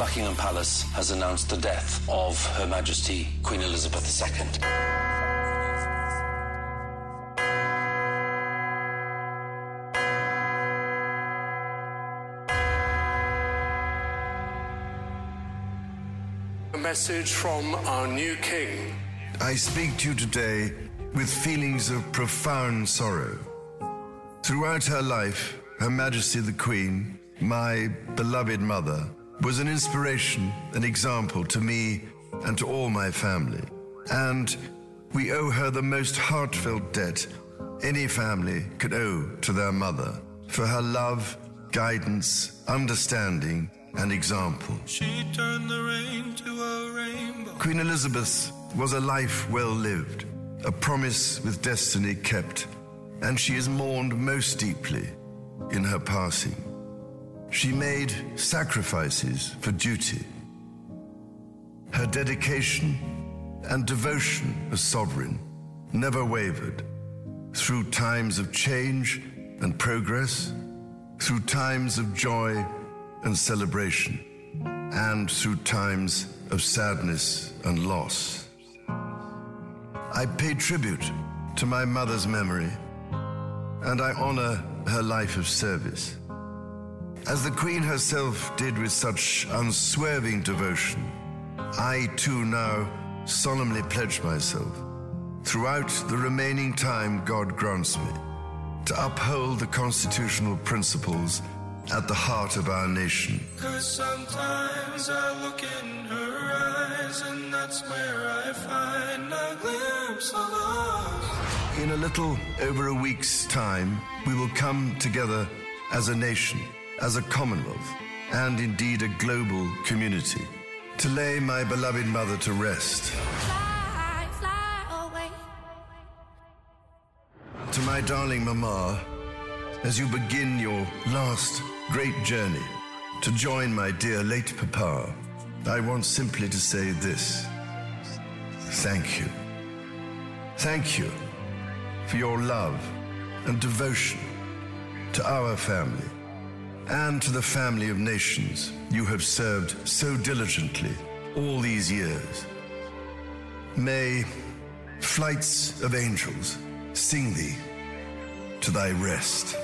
Buckingham Palace has announced the death of Her Majesty Queen Elizabeth II. A message from our new king. I speak to you today with feelings of profound sorrow. Throughout her life, Her Majesty the Queen, my beloved mother, was an inspiration, an example to me and to all my family. And we owe her the most heartfelt debt any family could owe to their mother for her love, guidance, understanding, and example. She turned the rain to a rainbow. Queen Elizabeth was a life well lived, a promise with destiny kept, and she is mourned most deeply in her passing. She made sacrifices for duty. Her dedication and devotion as sovereign never wavered through times of change and progress, through times of joy and celebration, and through times of sadness and loss. I pay tribute to my mother's memory and I honor her life of service. As the Queen herself did with such unswerving devotion, I too now solemnly pledge myself, throughout the remaining time God grants me, to uphold the constitutional principles at the heart of our nation. Cause sometimes I look in her eyes, and that's where I find a glimpse of us. In a little over a week's time, we will come together as a nation, as a commonwealth, and indeed a global community, to lay my beloved mother to rest. Fly, fly away. To my darling Mama, as you begin your last great journey to join my dear late Papa, I want simply to say this. Thank you. Thank you for your love and devotion to our family and to the family of nations you have served so diligently all these years. May flights of angels sing thee to thy rest.